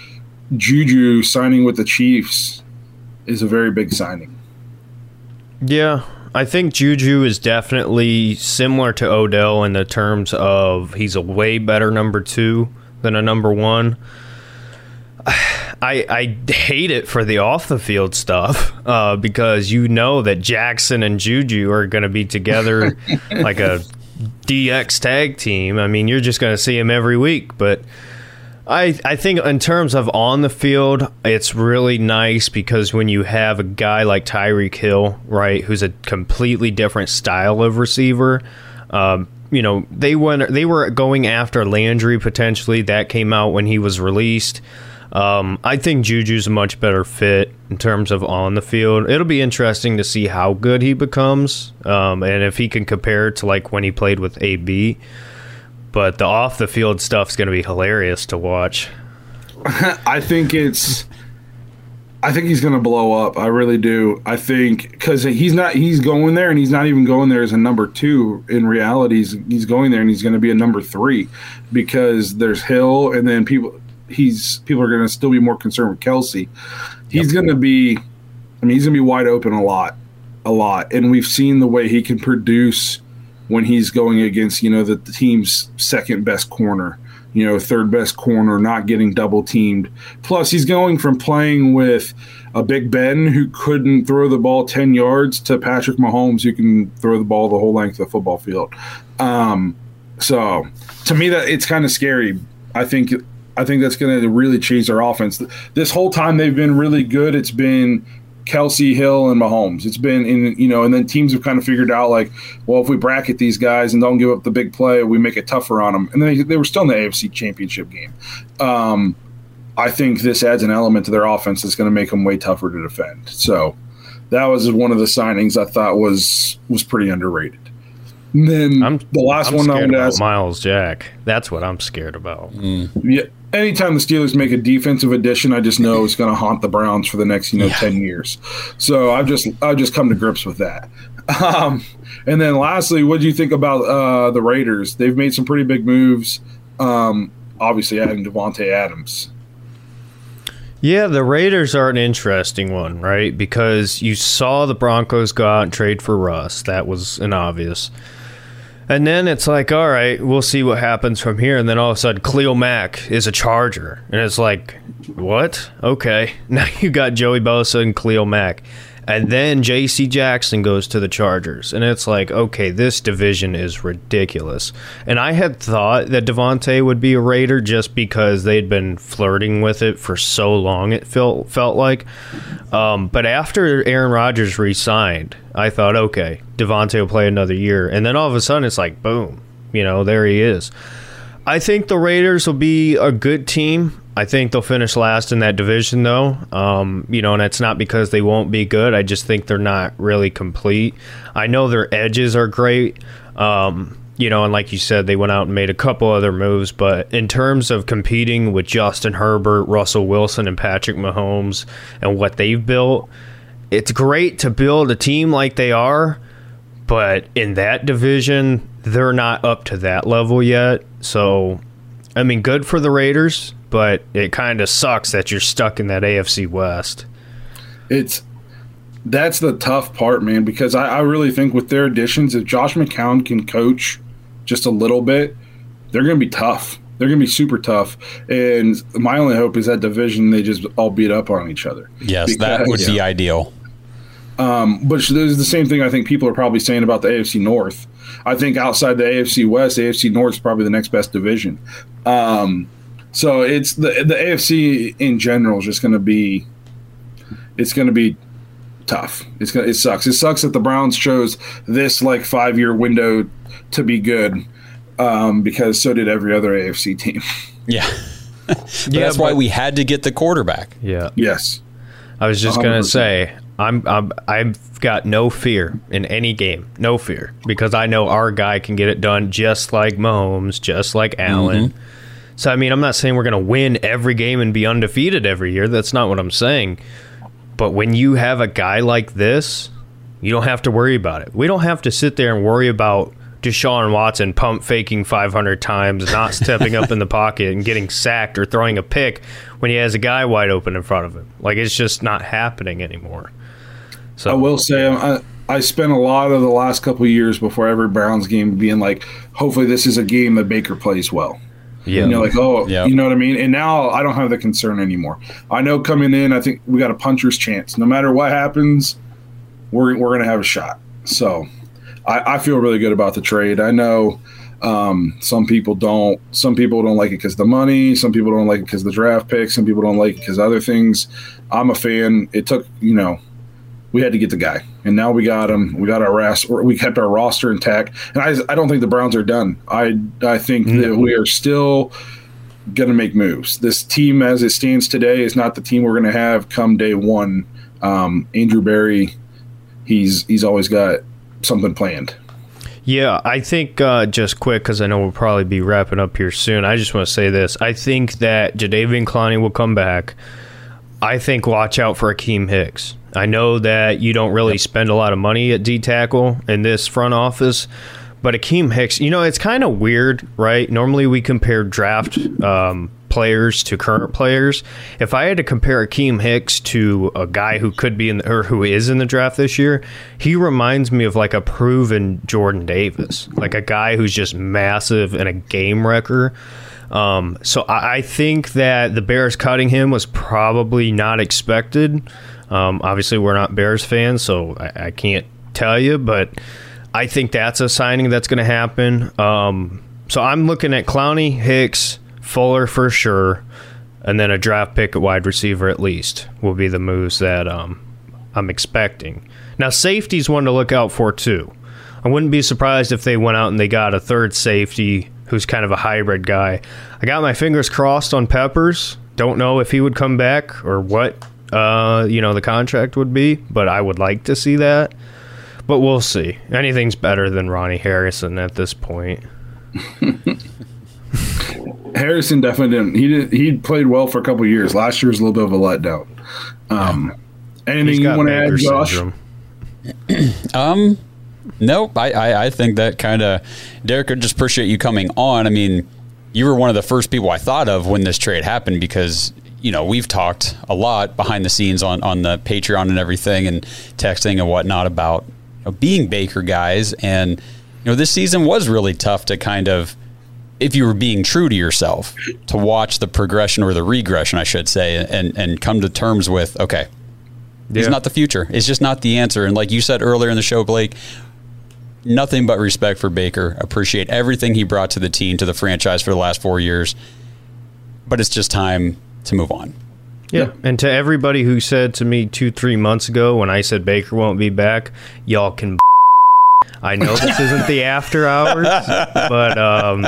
Juju signing with the Chiefs is a very big signing. Yeah, I think Juju is definitely similar to Odell in the terms of he's a way better number two than a number one. I, I hate it for the off the field stuff uh, because you know that Jackson and Juju are going to be together like a DX tag team. I mean, you're just going to see him every week. But I, I think in terms of on the field, it's really nice because when you have a guy like Tyreek Hill, right, who's a completely different style of receiver. Um, you know, they went they were going after Landry potentially. That came out when he was released. Um, I think Juju's a much better fit in terms of on the field. It'll be interesting to see how good he becomes, um, and if he can compare to like when he played with AB. But the off the field stuff's going to be hilarious to watch. I think it's. I think he's going to blow up. I really do. I think because he's not. He's going there, and he's not even going there as a number two. In reality, he's, he's going there, and he's going to be a number three because there's Hill, and then people he's people are going to still be more concerned with Kelce. He's yep. going to be, I mean, he's going to be wide open a lot, a lot, and we've seen the way he can produce when he's going against you know the, the team's second best corner. you know, third best corner, not getting double teamed. Plus, he's going from playing with a Big Ben who couldn't throw the ball 10 yards to Patrick Mahomes who can throw the ball the whole length of the football field. Um, so to me, that it's kind of scary. I think I think that's going to really change their offense. This whole time they've been really good. It's been Kelce Hill, and Mahomes. It's been in you know, and then teams have kind of figured out like, well, if we bracket these guys and don't give up the big play, we make it tougher on them. And then they, they were still in the AFC Championship game. Um, I think this adds an element to their offense that's going to make them way tougher to defend. So that was one of the signings I thought was was pretty underrated. And then I'm, the last I'm one I'm going to about ask. Myles Jack. That's what I'm scared about. Yeah, anytime the Steelers make a defensive addition, I just know it's going to haunt the Browns for the next you know ten years. So I've just I've just come to grips with that. Um, and then lastly, what do you think about uh, the Raiders? They've made some pretty big moves. Um, obviously, adding Davante Adams. Yeah, the Raiders are an interesting one, right? Because you saw the Broncos go out and trade for Russ. That was an obvious. And then it's like, all right, we'll see what happens from here. And then all of a sudden, Khalil Mack is a Charger. And it's like, what? Okay. Now you got Joey Bosa and Khalil Mack. And then J.C. Jackson goes to the Chargers. And it's like, okay, this division is ridiculous. And I had thought that Davante would be a Raider just because they'd been flirting with it for so long, it felt, felt like. Um, but after Aaron Rodgers re signed, I thought, okay, Davante will play another year. And then all of a sudden, it's like, boom, you know, there he is. I think the Raiders will be a good team. I think they'll finish last in that division, though. Um, you know, and it's not because they won't be good. I just think they're not really complete. I know their edges are great. Um, you know, and like you said, they went out and made a couple other moves. But in terms of competing with Justin Herbert, Russell Wilson, and Patrick Mahomes and what they've built, it's great to build a team like they are. But in that division, they're not up to that level yet. So, I mean, good for the Raiders, but it kind of sucks that you're stuck in that AFC West. It's that's the tough part, man. Because I, I really think with their additions, if Josh McCown can coach just a little bit, they're going to be tough. They're going to be super tough. And my only hope is that division they just all beat up on each other. Yes, that Because- would be ideal. Um, but there's the same thing I think people are probably saying about the AFC North. I think outside the AFC West, AFC North is probably the next best division. Um, so it's the the AFC in general is just going to be it's going to be tough. It's gonna it sucks. It sucks that the Browns chose this like five year window to be good um, because so did every other AFC team. Yeah. But that's why we had to get the quarterback. Yeah. yes. I was just gonna say I'm, I'm I've got no fear in any game, no fear because I know our guy can get it done just like Mahomes, just like Allen. So I mean, I'm not saying we're gonna win every game and be undefeated every year. That's not what I'm saying. But when you have a guy like this, you don't have to worry about it. We don't have to sit there and worry about Deshaun Watson pump faking 500 times, not stepping up in the pocket and getting sacked or throwing a pick when he has a guy wide open in front of him. Like it's just not happening anymore. So I will say um, I, I spent a lot of the last couple years before every Browns game being like, hopefully this is a game that Baker plays well. Yeah, You know, like, oh, Yeah. you know what I mean? And now I don't have the concern anymore. I know coming in, I think we got a puncher's chance. No matter what happens, we're, we're going to have a shot. So I, I feel really good about the trade. I know um, some people don't. Some people don't like it because the money. Some people don't like it because the draft pick. Some people don't like it because other things. I'm a fan. It took, you know, we had to get the guy, and now we got him. We got our ras- We kept our roster intact, and I, I don't think the Browns are done. I, I think that we are still going to make moves. This team, as it stands today, is not the team we're going to have come day one. Um, Andrew Berry, he's he's always got something planned. Yeah, I think uh, just quick because I know we'll probably be wrapping up here soon. I just want to say this: I think that Jadeveon Clowney will come back. I think watch out for Akiem Hicks. I know that you don't really spend a lot of money at D tackle in this front office, but Akiem Hicks, you know, it's kind of weird, right? Normally we compare draft um, players to current players. If I had to compare Akiem Hicks to a guy who could be in the, or who is in the draft this year, he reminds me of like a proven Jordan Davis, like a guy who's just massive and a game wrecker. Um, so I, I think that the Bears cutting him was probably not expected. Um, obviously, we're not Bears fans, so I, I, can't tell you, but I think that's a signing that's going to happen. Um, so I'm looking at Clowney, Hicks, Fuller for sure, and then a draft pick at wide receiver at least will be the moves that um, I'm expecting. Now, safety's one to look out for too. I wouldn't be surprised if they went out and they got a third safety who's kind of a hybrid guy. I got my fingers crossed on Peppers. Don't know if he would come back or what uh, you know the contract would be, but I would like to see that. But we'll see. Anything's better than Ronnie Harrison at this point. Harrison definitely didn't. He did. He played well for a couple years. Last year was a little bit of a letdown. Um, anything you want to add, Josh? um, nope. I, I, I think that kind of Derek. I just appreciate you coming on. I mean, you were one of the first people I thought of when this trade happened because you know we've talked a lot behind the scenes on on the Patreon and everything and texting and whatnot about you know, being Baker guys. And you know this season was really tough to kind of if you were being true to yourself to watch the progression or the regression I should say and and come to terms with okay yeah. he's not the future. It's just not the answer. And like you said earlier in the show Blake nothing but respect for Baker. Appreciate everything he brought to the team to the franchise for the last 4 years. But it's just time to move on. Yeah. And to everybody who said to me two, three months ago when I said Baker won't be back, y'all can. I know this isn't the after hours, but um,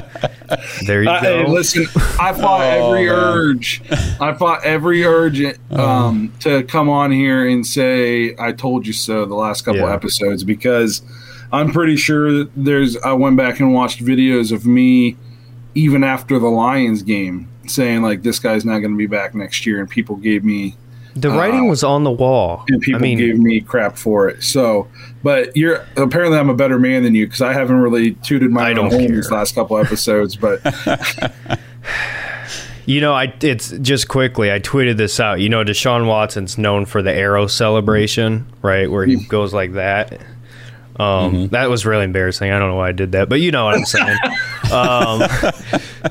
there you uh, go. Hey, listen, I fought oh, every man. urge. I fought every urge uh-huh. um, to come on here and say "I told you so" the last couple yeah. episodes because I'm pretty sure there's. I went back and watched videos of me even after the Lions game saying like this guy's not going to be back next year, and people gave me the writing uh, was on the wall, and people I mean, gave me crap for it. So, but you're apparently I'm a better man than you because I haven't really tooted my I own horn these last couple episodes, but. You know, I it's just quickly. I tweeted this out. You know, Deshaun Watson's known for the arrow celebration, right, where he mm. goes like that. Um, mm-hmm. That was really embarrassing. I don't know why I did that, but you know what I'm saying. um,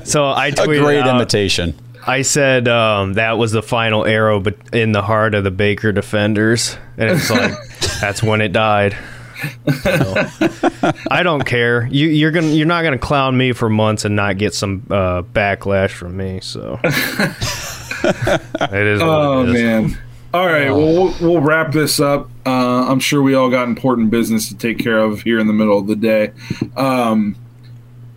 so I tweeted a great out, imitation. I said um, that was the final arrow, but in the heart of the Baker defenders, and it's like that's when it died. So, I don't care. You, are gonna you're not gonna clown me for months and not get some uh, backlash from me. So it is. oh it is. man. All right, well, well, we'll wrap this up. Uh, I'm sure we all got important business to take care of here in the middle of the day. Um,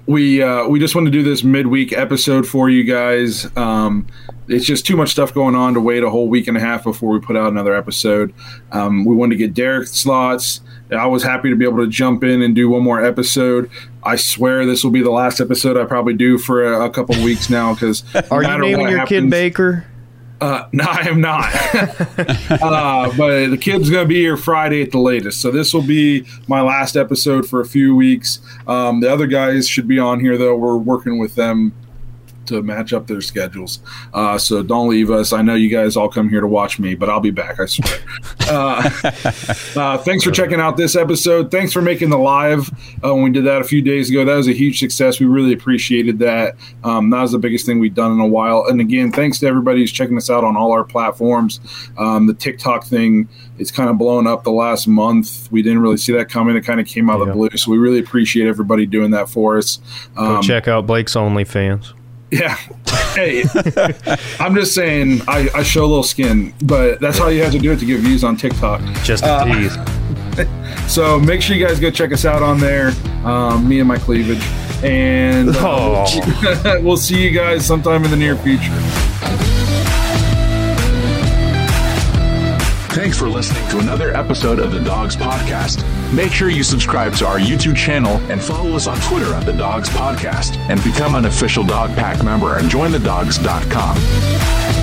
we uh, we just want to do this midweek episode for you guys. Um, it's just too much stuff going on to wait a whole week and a half before we put out another episode. Um, we wanted to get Derek slots. I was happy to be able to jump in and do one more episode. I swear this will be the last episode I probably do for a, a couple weeks now because are you naming your happens, kid Baker? Uh, no, I am not. uh, but the kid's going to be here Friday at the latest. So this will be my last episode for a few weeks. Um, the other guys should be on here, though. We're working with them to match up their schedules. Uh, so don't leave us. I know you guys all come here to watch me, but I'll be back. I swear. uh, uh, thanks for checking out this episode. Thanks for making the live uh, when we did that a few days ago. That was a huge success. We really appreciated that. Um, that was the biggest thing we've done in a while. And again, thanks to everybody who's checking us out on all our platforms. Um, the TikTok thing it's kind of blown up the last month. We didn't really see that coming. It kind of came out yeah. of the blue. So we really appreciate everybody doing that for us. Um, Go check out Blake's OnlyFans. Yeah. Hey, I'm just saying I, I, show a little skin, but that's how you have to do it to get views on TikTok. Just a uh, tease. so make sure you guys go check us out on there. Um, me and my cleavage. And uh, oh. we'll see you guys sometime in the near future. Thanks for listening to another episode of the Dawgs Podcast. Make sure you subscribe to our YouTube channel and follow us on Twitter at the Dawgs Podcast and become an official Dawg Pack member at jointhedawgs.com.